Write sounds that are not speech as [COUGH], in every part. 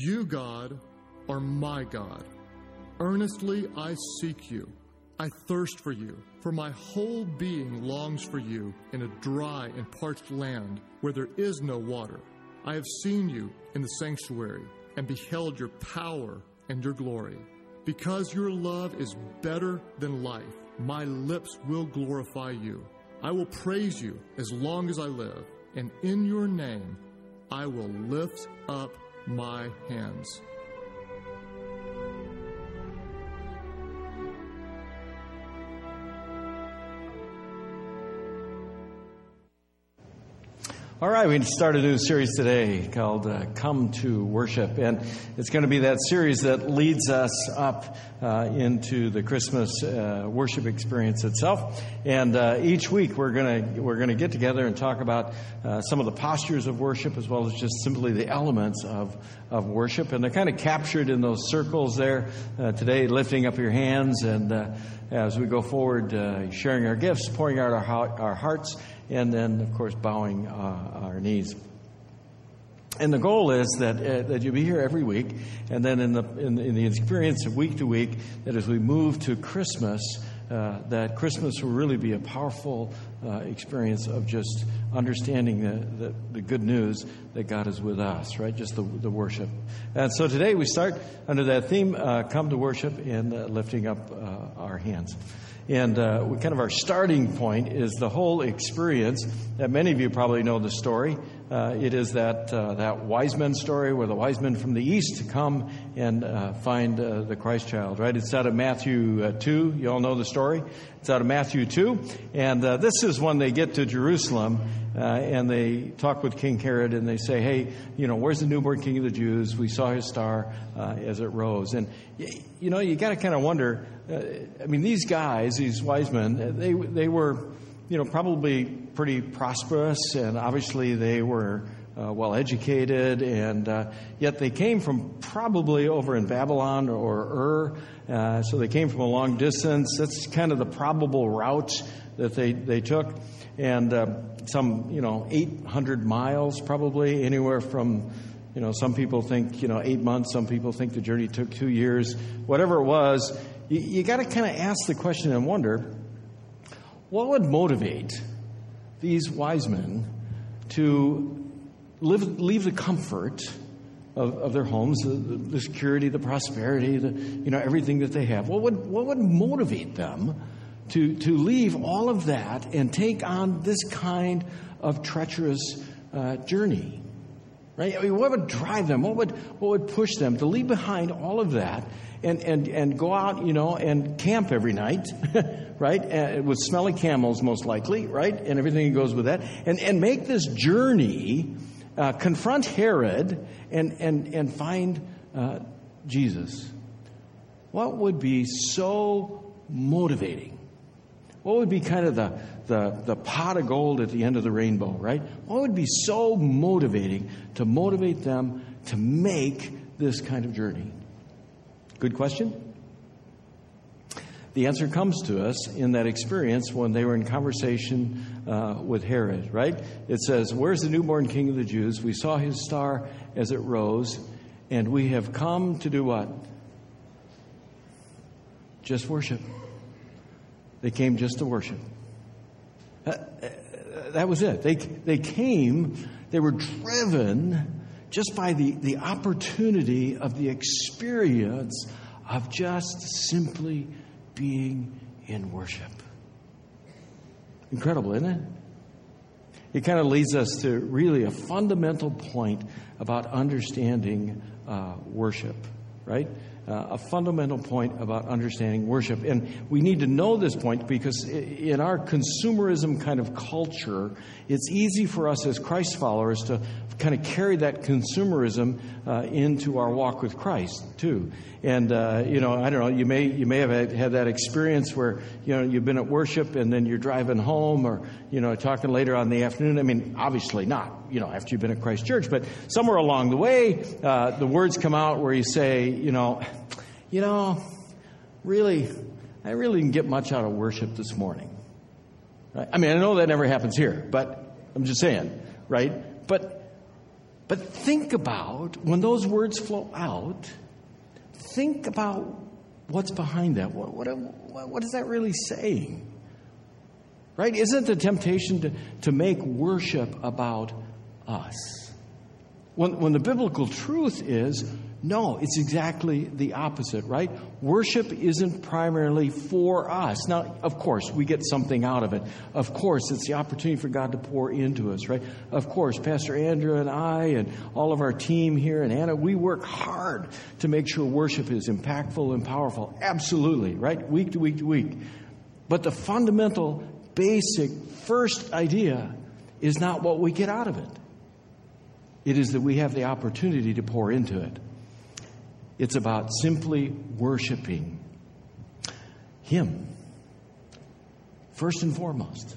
You, God, are my God. Earnestly I seek you. I thirst for you, for my whole being longs for you in a dry and parched land where there is no water. I have seen you in the sanctuary and beheld your power and your glory. Because your love is better than life, my lips will glorify you. I will praise you as long as I live, and in your name I will lift up my hands. All right, we start a new series today called uh, Come to Worship. And it's going to be that series that leads us up uh, into the Christmas uh, worship experience itself. And uh, each week we're going to we're going to get together and talk about uh, some of the postures of worship as well as just simply the elements of, of worship. And they're kind of captured in those circles there uh, today, lifting up your hands and as we go forward, sharing our gifts, pouring out our, our hearts and then, of course, bowing uh, our knees. And the goal is that, uh, that you be here every week, and then in the, in, in, the experience of week to week, that as we move to Christmas, uh, that Christmas will really be a powerful uh, experience of just understanding the, the, the, good news that God is with us, right? Just the, the worship. And so today we start under that theme, uh, come to worship and uh, lifting up uh, our hands. And uh, kind of our starting point is the whole experience that many of you probably know the story. Uh, it is that uh, that wise men story where the wise men from the east come and uh, find uh, the Christ child. Right? It's out of Matthew uh, two. You all know the story. It's out of Matthew two, and this is when they get to Jerusalem and they talk with King Herod and they say, "Hey, you know, where's the newborn King of the Jews? We saw his star as it rose." And you know, you got to kind of wonder. I mean, these guys, these wise men, they they were you know, probably pretty prosperous, and obviously they were uh, well educated, and uh, yet they came from probably over in Babylon or Ur, uh, so they came from a long distance. That's kind of the probable route that they, they took, and uh, some, you know, 800 miles probably, anywhere from you know, some people think, you know, eight months, some people think the journey took two years. Whatever it was, you, you got to kind of ask the question and wonder what would motivate these wise men to live, leave the comfort of, of their homes, the, the, security, the prosperity, the, you know, everything that they have? What would, what would motivate them to, to leave all of that and take on this kind of treacherous uh, journey? Right? I mean, what would drive them? What would, what would push them to leave behind all of that and, and, and go out, you know, and camp every night, [LAUGHS] right? Uh, with smelly camels, most likely, right? And everything that goes with that. And, and make this journey, uh, confront Herod, and, and, and find uh, Jesus. What would be so motivating? What would be kind of the, the, the pot of gold at the end of the rainbow, right? What would be so motivating to motivate them to make this kind of journey? Good question? The answer comes to us in that experience when they were in conversation uh, with Herod, right? It says, Where's the newborn king of the Jews? We saw his star as it rose, and we have come to do what? Just worship. They came just to worship. That was it. They, they came, they were driven just by the, the opportunity of the experience of just simply being in worship. Incredible, isn't it? It kind of leads us to really a fundamental point about understanding uh, worship, right? Uh, a fundamental point about understanding worship. And we need to know this point because in our consumerism kind of culture, it's easy for us as Christ followers to kind of carry that consumerism uh, into our walk with Christ too. And uh, you know, I don't know. You may you may have had, had, that experience where you know you've been at worship and then you're driving home, or you know talking later on in the afternoon. I mean, obviously not. You know, after you've been at Christ Church, but somewhere along the way, uh, the words come out where you say, you know, you know, really, I really didn't get much out of worship this morning. Right? I mean, I know that never happens here, but I'm just saying, right? But But think about when those words flow out, think about what's behind that. What, what, what is that really saying? Right? Isn't the temptation to, to make worship about us? When, when the biblical truth is no, it's exactly the opposite, right? Worship isn't primarily for us. Now, of course, we get something out of it. Of course, it's the opportunity for God to pour into us, right? Of course, Pastor Andrew and I and all of our team here and Anna, we work hard to make sure worship is impactful and powerful. Absolutely, right? Week to week to week. But the fundamental, basic, first idea is not what we get out of it. It is that we have the opportunity to pour into it. It's about simply worshiping Him. First and foremost,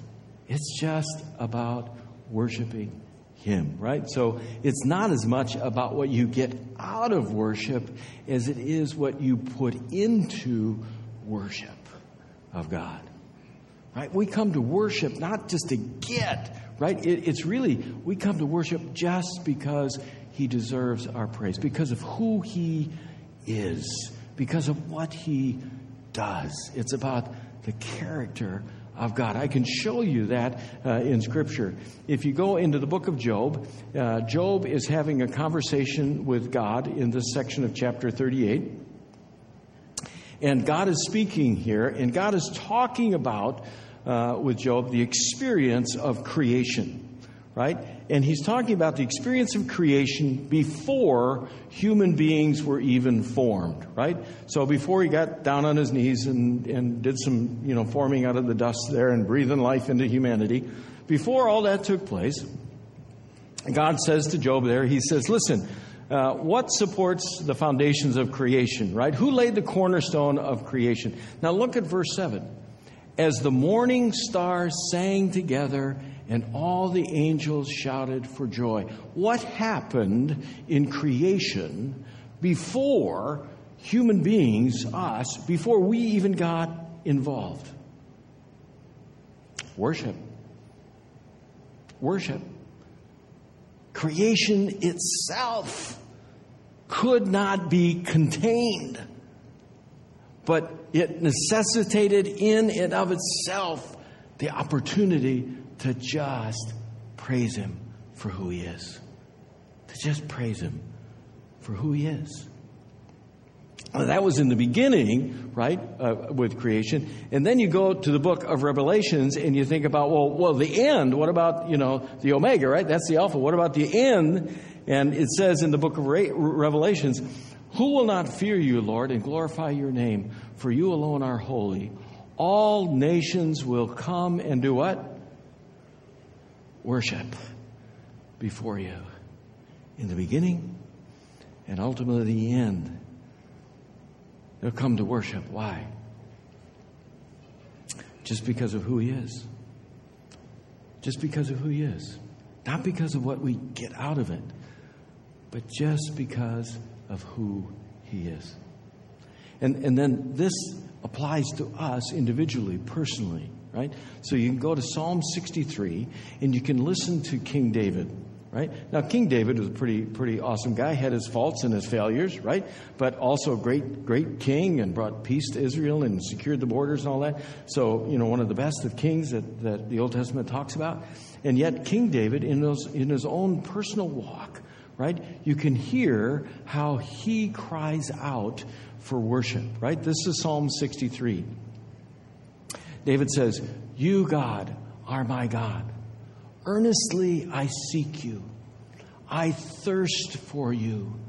it's just about worshiping Him, right? So it's not as much about what you get out of worship as it is what you put into worship of God, right? We come to worship not just to get, right? It, it's really, we come to worship just because He deserves our praise, because of who He is because of what he does. It's about the character of God. I can show you that uh, in Scripture. If you go into the book of Job, uh, Job is having a conversation with God in this section of chapter 38. And God is speaking here, and God is talking about uh, with Job the experience of creation, right? and he's talking about the experience of creation before human beings were even formed, right? So before he got down on his knees and, and did some, you know, forming out of the dust there and breathing life into humanity, before all that took place, God says to Job there, He says, Listen, uh, what supports the foundations of creation, right? Who laid the cornerstone of creation? Now look at verse 7. As the morning stars sang together and all the angels shouted for joy. What happened in creation before human beings, us, before we even got involved? Worship. Worship. Creation itself could not be contained, but it necessitated in and of itself the opportunity to just praise Him for who He is. To just praise Him for who He is. That was in the beginning, right, uh, with creation. And then you go to the book of Revelations and you think about, well, well, the end. What about, you know, the Omega, right? That's the Alpha. What about the end? And it says in the book of Re- Revelations, who will not fear you, Lord, and glorify your name? For you alone are holy. All nations will come and do what? worship before you in the beginning and ultimately the end. They'll come to worship. Why? Just because of who He is. Just because of who He is. Not because of what we get out of it, but just because of who He is. And, and then this applies to us individually, personally right? So you can go to Psalm 63 and you can listen to King David, right? Now, King David was a pretty, pretty awesome guy, had his faults and his failures, right? But also a great, great king and brought peace to Israel and secured the borders and all that. So, you know, one of the best of kings that, that the Old Testament talks about. And yet, King David, in, those, in his own personal walk, right, you can hear how he cries out for worship, right? This is Psalm 63. David says, You, God, are my God. Earnestly I seek you. I thirst for you.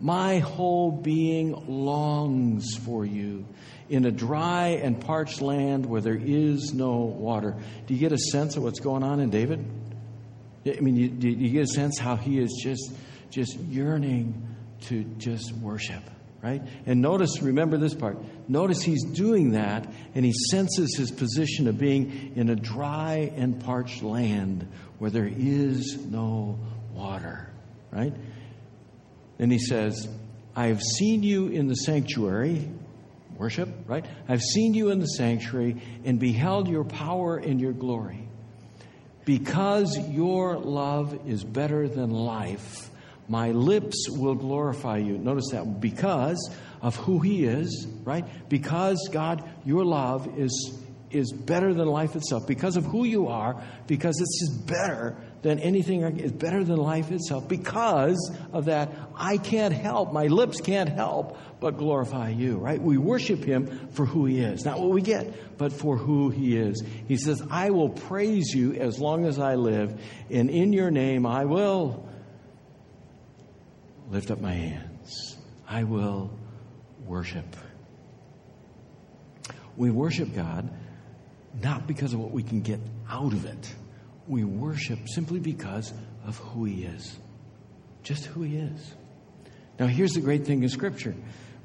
My whole being longs for you in a dry and parched land where there is no water. Do you get a sense of what's going on in David? I mean, do you get a sense how he is just, just yearning to just worship? right? And notice, remember this part. Notice he's doing that and he senses his position of being in a dry and parched land where there is no water, right? And he says, I have seen you in the sanctuary, worship, right? I've seen you in the sanctuary and beheld your power and your glory. Because your love is better than life, my lips will glorify you. Notice that because of who He is, right? Because, God, your love is, is better than life itself. Because of who you are, because it's just better than anything, it's better than life itself. Because of that, I can't help, my lips can't help but glorify you, right? We worship Him for who He is. Not what we get, but for who He is. He says, I will praise you as long as I live, and in your name I will lift up my hands. I will worship. We worship God not because of what we can get out of it. We worship simply because of who He is. Just who He is. Now, here's the great thing in Scripture.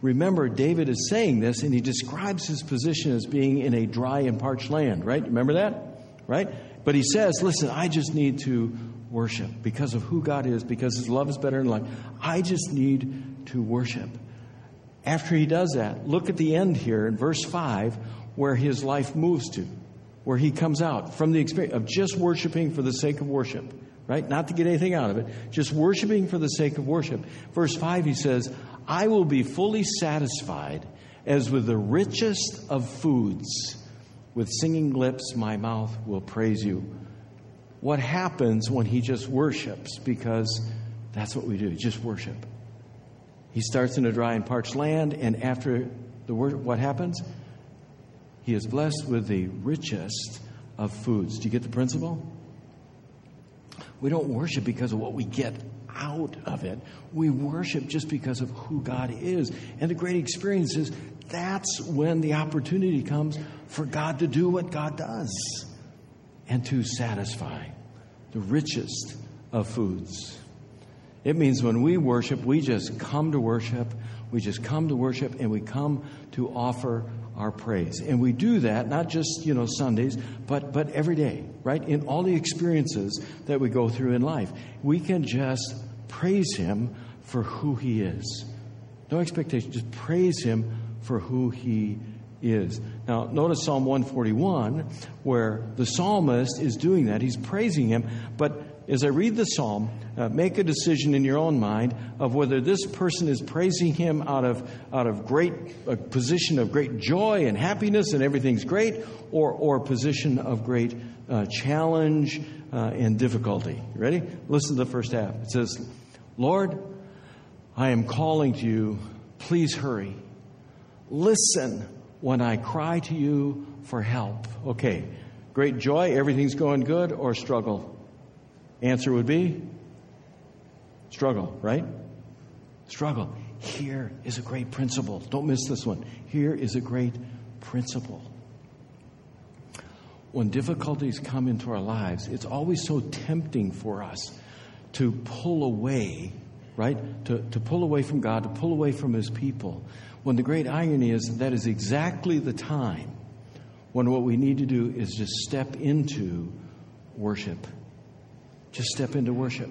Remember, David is saying this, and he describes his position as being in a dry and parched land, right? Remember that? Right? But he says, listen, I just need to worship because of who God is, because his love is better than life. I just need to worship. After he does that, look at the end here in verse 5 where his life moves to, where he comes out from the experience of just worshiping for the sake of worship, right? Not to get anything out of it, just worshiping for the sake of worship. Verse 5, he says, I will be fully satisfied as with the richest of foods. With singing lips, my mouth will praise you. What happens when he just worships? Because that's what we do, just worship. He starts in a dry and parched land, and after the worship, what happens? He is blessed with the richest of foods. Do you get the principle? We don't worship because of what we get out of it. We worship just because of who God is. And the great experience is that's when the opportunity comes for God to do what God does and to satisfy the richest of foods. It means when we worship, we just come to worship, we just come to worship, and we come to offer our praise. And we do that not just, you know, Sundays, but but every day, right? In all the experiences that we go through in life. We can just praise him for who he is. No expectation, just praise him for who he is. Now, notice Psalm 141, where the psalmist is doing that. He's praising him, but as I read the psalm, uh, make a decision in your own mind of whether this person is praising him out of, out of great a position of great joy and happiness and everything's great, or, or a position of great uh, challenge uh, and difficulty. Ready? Listen to the first half. It says, Lord, I am calling to you. Please hurry. Listen when I cry to you for help. Okay, great joy, everything's going good, or struggle? Answer would be struggle, right? Struggle. Here is a great principle. Don't miss this one. Here is a great principle. When difficulties come into our lives, it's always so tempting for us to pull away, right? To, to pull away from God, to pull away from His people. When the great irony is that is exactly the time when what we need to do is just step into worship just step into worship.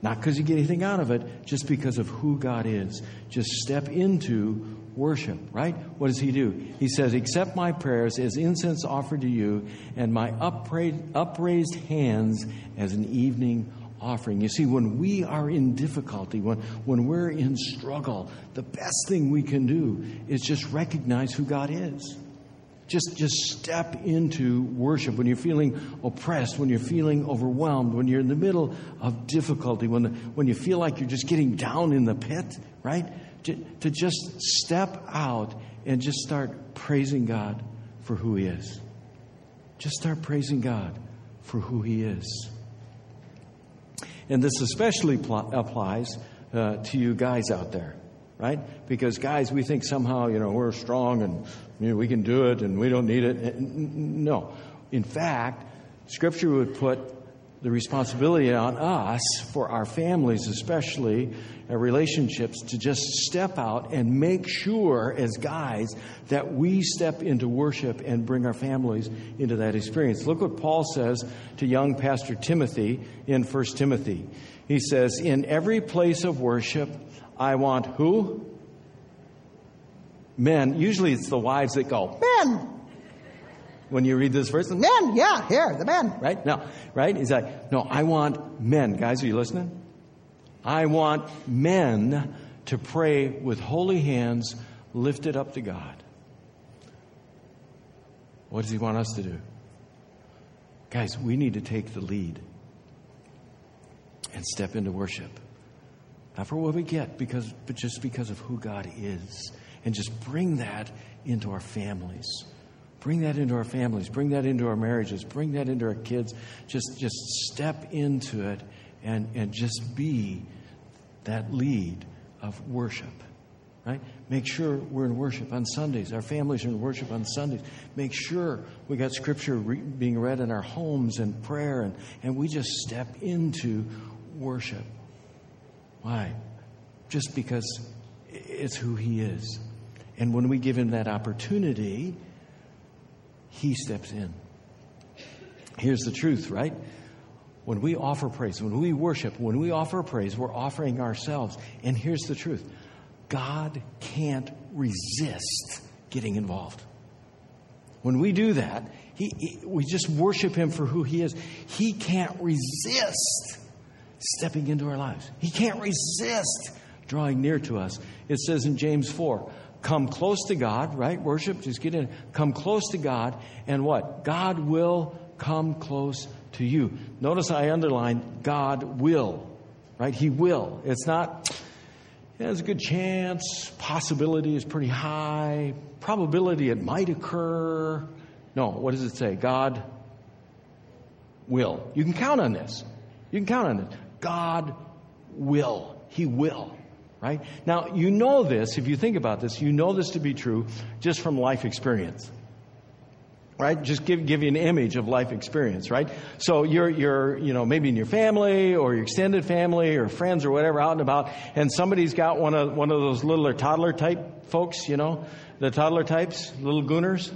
Not because you get anything out of it, just because of who God is. Just step into worship, right? What does he do? He says, Accept my prayers as incense offered to you, and my upraised hands as an evening offering. You see, when we are in difficulty, when, when we're in struggle, the best thing we can do is just recognize who God is. Just just step into worship. When you're feeling oppressed when you're feeling overwhelmed when you're in the middle of difficulty when the, when you feel like you're just getting down in the pit right? To, to just step out and just start praising god for who he is. Just start praising god for who he is and this especially pl- applies uh, to you guys out there right? Because guys, we think somehow, you know, we're strong and you know, we can do it and we don't need it. No. In fact, Scripture would put the responsibility on us, for our families especially, our relationships, to just step out and make sure, as guys, that we step into worship and bring our families into that experience. Look what Paul says to young Pastor Timothy in 1 Timothy. He says, In every place of worship, I want who? Men. Usually it's the wives that go, men. When you read this verse, men, yeah, here, the men, right? No, right? He's like, no, I want men. Guys, are you listening? I want men to pray with holy hands lifted up to God. What does he want us to do? Guys, we need to take the lead and step into worship. Not for what we get, because, but just because of who God is. And just bring that into our families. Bring that into our families. Bring that into our marriages. Bring that into our kids. Just, just step into it and, and just be that lead of worship. Right? Make sure we're in worship on Sundays. Our families are in worship on Sundays. Make sure we got scripture re- being read in our homes and prayer, and, and we just step into worship. Why? Just because it's who He is. And when we give Him that opportunity, He steps in. Here's the truth, right? When we offer praise, when we worship, when we offer praise, we're offering ourselves. And here's the truth God can't resist getting involved. When we do that, he, he, we just worship Him for who He is. He can't resist stepping into our lives. He can't resist drawing near to us. It says in James 4 come close to God, right? Worship, just get in. Come close to God, and what? God will come close to you. Notice I underline God will, right? He will. It's not, yeah, there's a good chance, possibility is pretty high, probability it might occur. No, what does it say? God will. You can count on this. You can count on it. God will. He will. Right? Now, you know this, if you think about this, you know this to be true just from life experience. Right? Just give, give you an image of life experience, right? So you're, you're, you know, maybe in your family or your extended family or friends or whatever out and about, and somebody's got one of, one of those little or toddler type folks, you know, the toddler types, little gooners.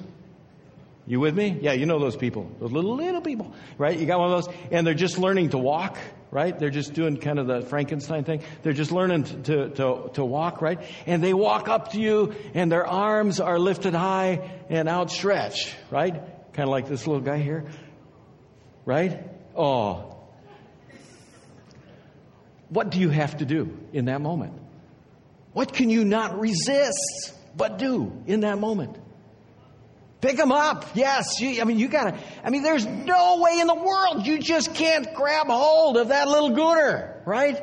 You with me? Yeah, you know those people, those little, little people, right? You got one of those, and they're just learning to walk, right? They're just doing kind of the Frankenstein thing. They're just learning to, to, to walk, right? And they walk up to you and their arms are lifted high and outstretched, right? Kind of like this little guy here, right? Oh. What do you have to do in that moment? What can you not resist but do in that moment? Pick them up. Yes. You, I mean, you gotta, I mean, there's no way in the world you just can't grab hold of that little gooner, right?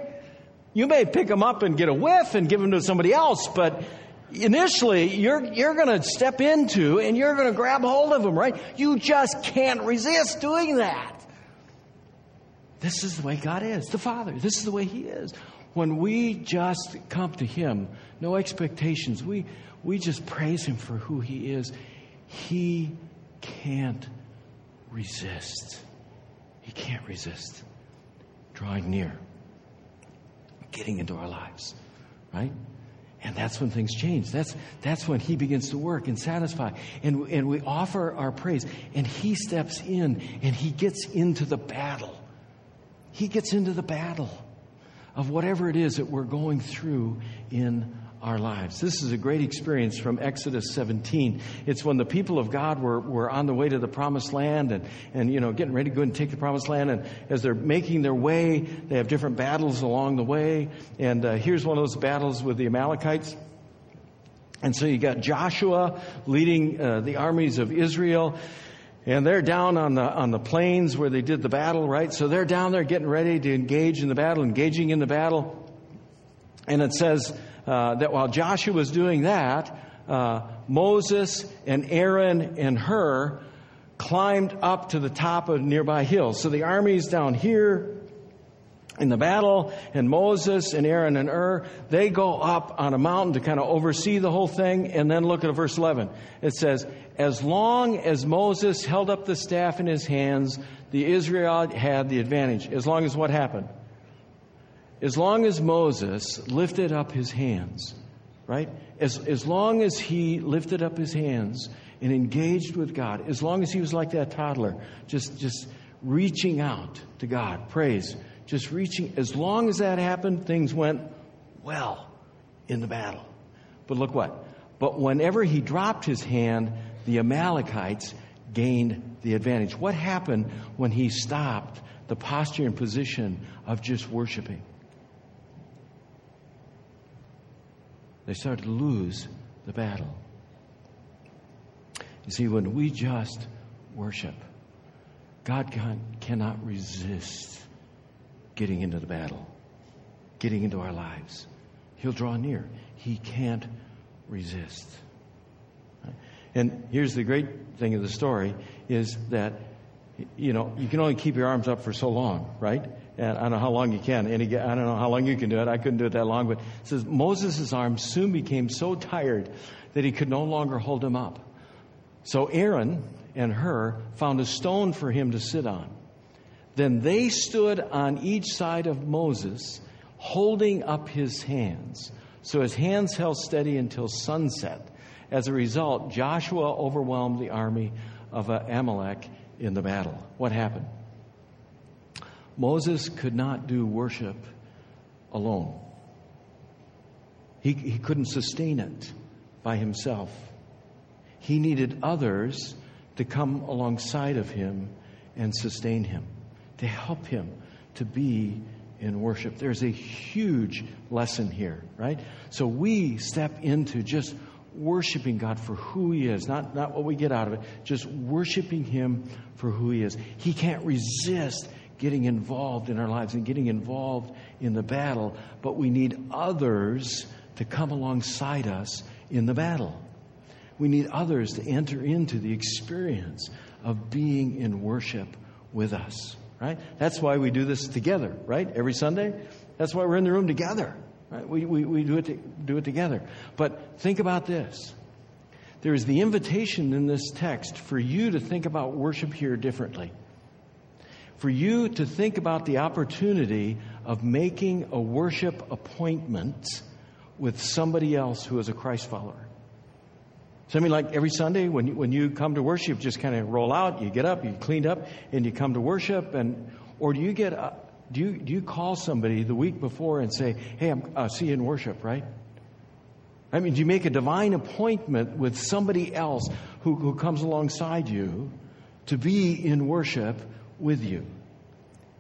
You may pick them up and get a whiff and give them to somebody else, but initially you're, you're gonna step into and you're gonna grab hold of them, right? You just can't resist doing that. This is the way God is, the Father. This is the way He is. When we just come to Him, no expectations, we, we just praise Him for who He is he can't resist. He can't resist drawing near, getting into our lives, right? And that's when things change. That's, that's when He begins to work and satisfy. And, and we offer our praise. And He steps in and He gets into the battle. He gets into the battle of whatever it is that we're going through in our lives. This is a great experience from Exodus 17. It's when the people of God were, were on the way to the promised land and, and, you know, getting ready to go and take the promised land. And as they're making their way, they have different battles along the way. And uh, here's one of those battles with the Amalekites. And so you got Joshua leading uh, the armies of Israel. And they're down on the, on the plains where they did the battle, right? So they're down there getting ready to engage in the battle, engaging in the battle. And it says, uh, that while Joshua was doing that, uh, Moses and Aaron and Hur climbed up to the top of nearby hills. So the army's down here in the battle, and Moses and Aaron and Hur, they go up on a mountain to kind of oversee the whole thing. And then look at verse 11. It says, As long as Moses held up the staff in his hands, the Israel had the advantage. As long as what happened? As long as Moses lifted up his hands, right? As, as long as he lifted up his hands and engaged with God, as long as he was like that toddler, just, just reaching out to God, praise, just reaching, as long as that happened, things went well in the battle. But look what? But whenever he dropped his hand, the Amalekites gained the advantage. What happened when he stopped the posture and position of just worshiping? They started to lose the battle. You see, when we just worship, God can, cannot resist getting into the battle, getting into our lives. He'll draw near. He can't resist. And here's the great thing of the story is that you know, you can only keep your arms up for so long, right? And I don't know how long you can. Any, I don't know how long you can do it. I couldn't do it that long. But it says Moses' arms soon became so tired that he could no longer hold him up. So Aaron and Hur found a stone for him to sit on. Then they stood on each side of Moses, holding up his hands. So his hands held steady until sunset. As a result, Joshua overwhelmed the army of Amalek in the battle. What happened? Moses could not do worship alone. He, he couldn't sustain it by himself. He needed others to come alongside of him and sustain him, to help him to be in worship. There's a huge lesson here, right? So we step into just worshiping God for who He is, not, not what we get out of it, just worshiping Him for who He is. He can't resist getting involved in our lives and getting involved in the battle, but we need others to come alongside us in the battle. We need others to enter into the experience of being in worship with us, right? That's why we do this together, right? Every Sunday. That's why we're in the room together. Right? We, we, we do, it to, do it together. But think about this. There is the invitation in this text for you to think about worship here differently for you to think about the opportunity of making a worship appointment with somebody else who is a Christ follower. So, I mean, like every Sunday when you, when you come to worship, just kind of roll out, you get up, you clean up, and you come to worship, and or do you get up, do you do you call somebody the week before and say, "Hey, I'm uh, see you in worship," right? I mean, do you make a divine appointment with somebody else who, who comes alongside you to be in worship with you.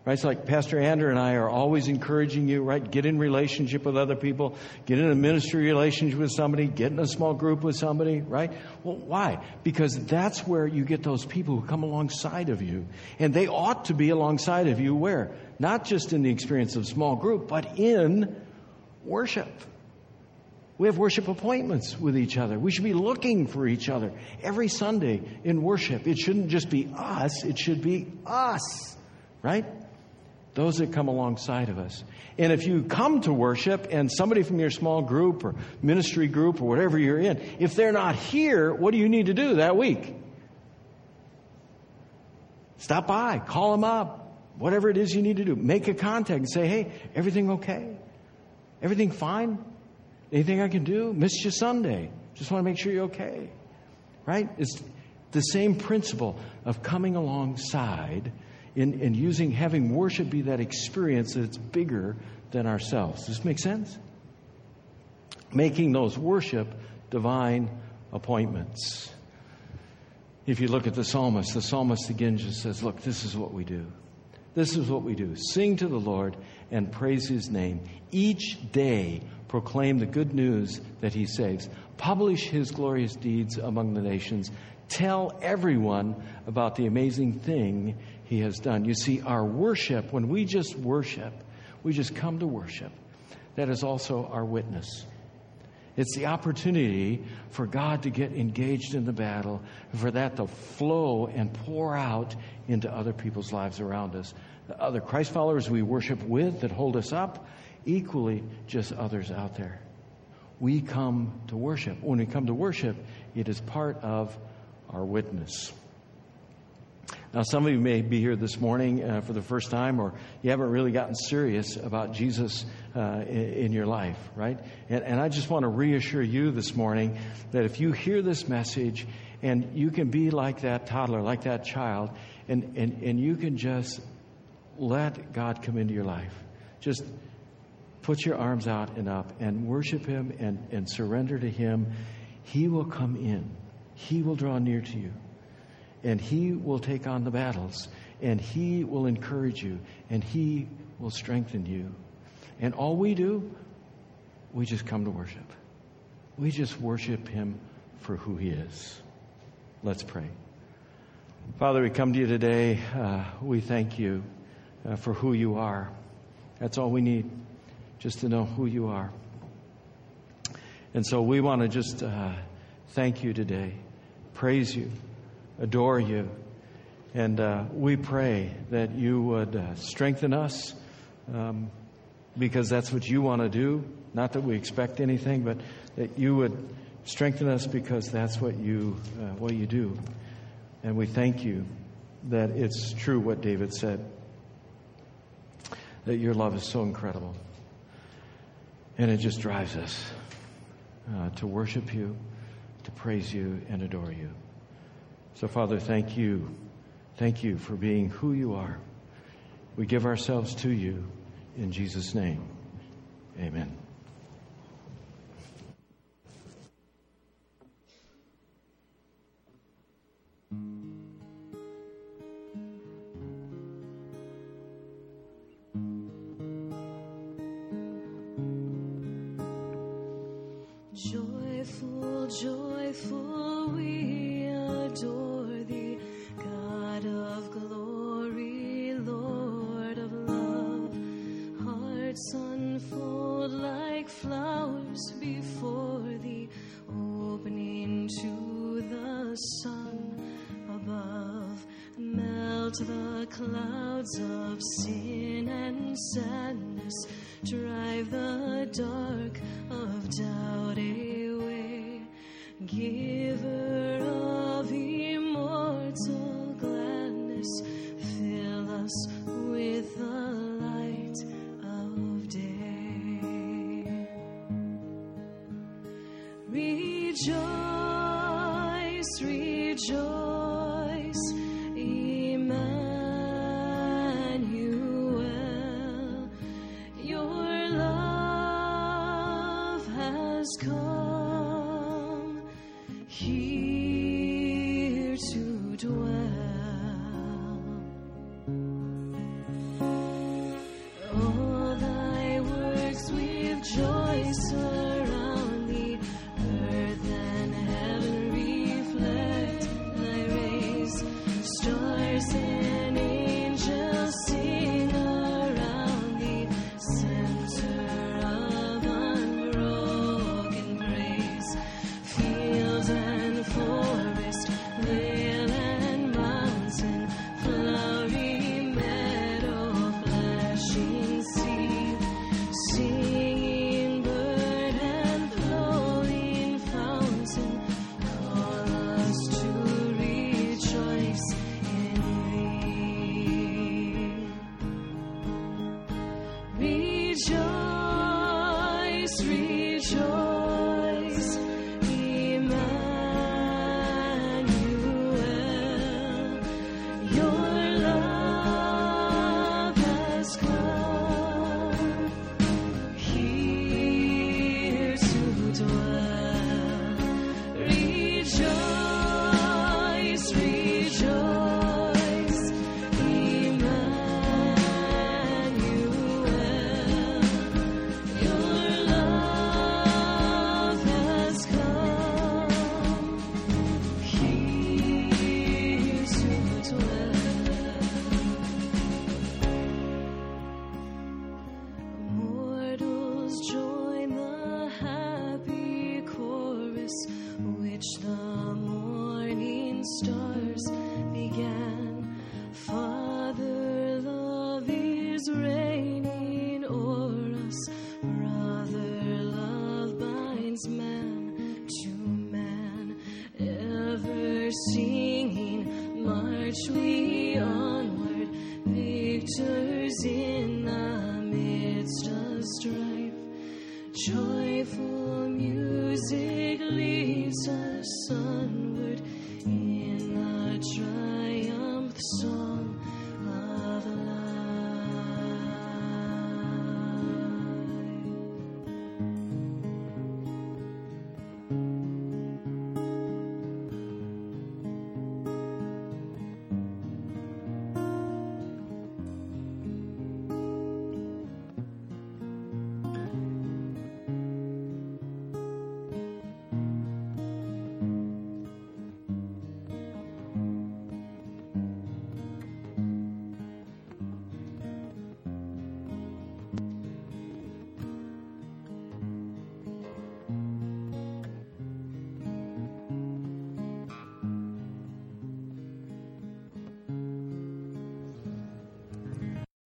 Right? It's like Pastor Andrew and I are always encouraging you, right? Get in relationship with other people, get in a ministry relationship with somebody, get in a small group with somebody, right? Well, why? Because that's where you get those people who come alongside of you. And they ought to be alongside of you where? Not just in the experience of small group, but in worship. We have worship appointments with each other. We should be looking for each other every Sunday in worship. It shouldn't just be us, it should be us, right? Those that come alongside of us. And if you come to worship and somebody from your small group or ministry group or whatever you're in, if they're not here, what do you need to do that week? Stop by, call them up, whatever it is you need to do. Make a contact and say, hey, everything okay? Everything fine? Anything I can do? Missed you Sunday. Just want to make sure you're okay. Right? It's the same principle of coming alongside and, using having worship be that experience that's bigger than ourselves. Does this make sense? Making those worship divine appointments. If you look at the psalmist, the psalmist again just says, Look, this is what we do. This is what we do. Sing to the Lord and praise his name. Each day proclaim the good news that he saves, publish his glorious deeds among the nations, tell everyone about the amazing thing he has done. You see, our worship, when we just worship, we just come to worship, that is also our witness. It's the opportunity for God to get engaged in the battle, and for that to flow and pour out into other people's lives around us. The other Christ followers we worship with that hold us up, equally just others out there. We come to worship. When we come to worship, it is part of our witness. Now, some of you may be here this morning uh, for the first time, or you haven't really gotten serious about Jesus uh, in, in, your life, right? And, and I just want to reassure you this morning that if you hear this message and you can be like that toddler, like that child, and, and, and you can just let God come into your life. Just put your arms out and up and worship Him and, and surrender to Him, He will come in. He will draw near to you. And He will take on the battles. And He will encourage you. And He will strengthen you. And all we do, we just come to worship. we just worship him for who he is. Let's pray. Father, we come to you today. Uh, we thank you uh, for who you are. That's all we need, just to know who you are. And so we want to just uh, thank you today, praise you, adore you. And uh, we pray that you would uh, strengthen us um, because that's what you want to do. Not that we expect anything, but that you would strengthen us because that's what you, uh, what you do. And we thank you that it's true what David said that your love is so incredible. And it just drives us uh, to worship you, to praise you, and adore you. So, Father, thank you. Thank you for being who you are. We give ourselves to you in Jesus' name. Amen. the clouds of sin and sadness, drive the dark of doubt away. Giver of leads us onward in a triumph song.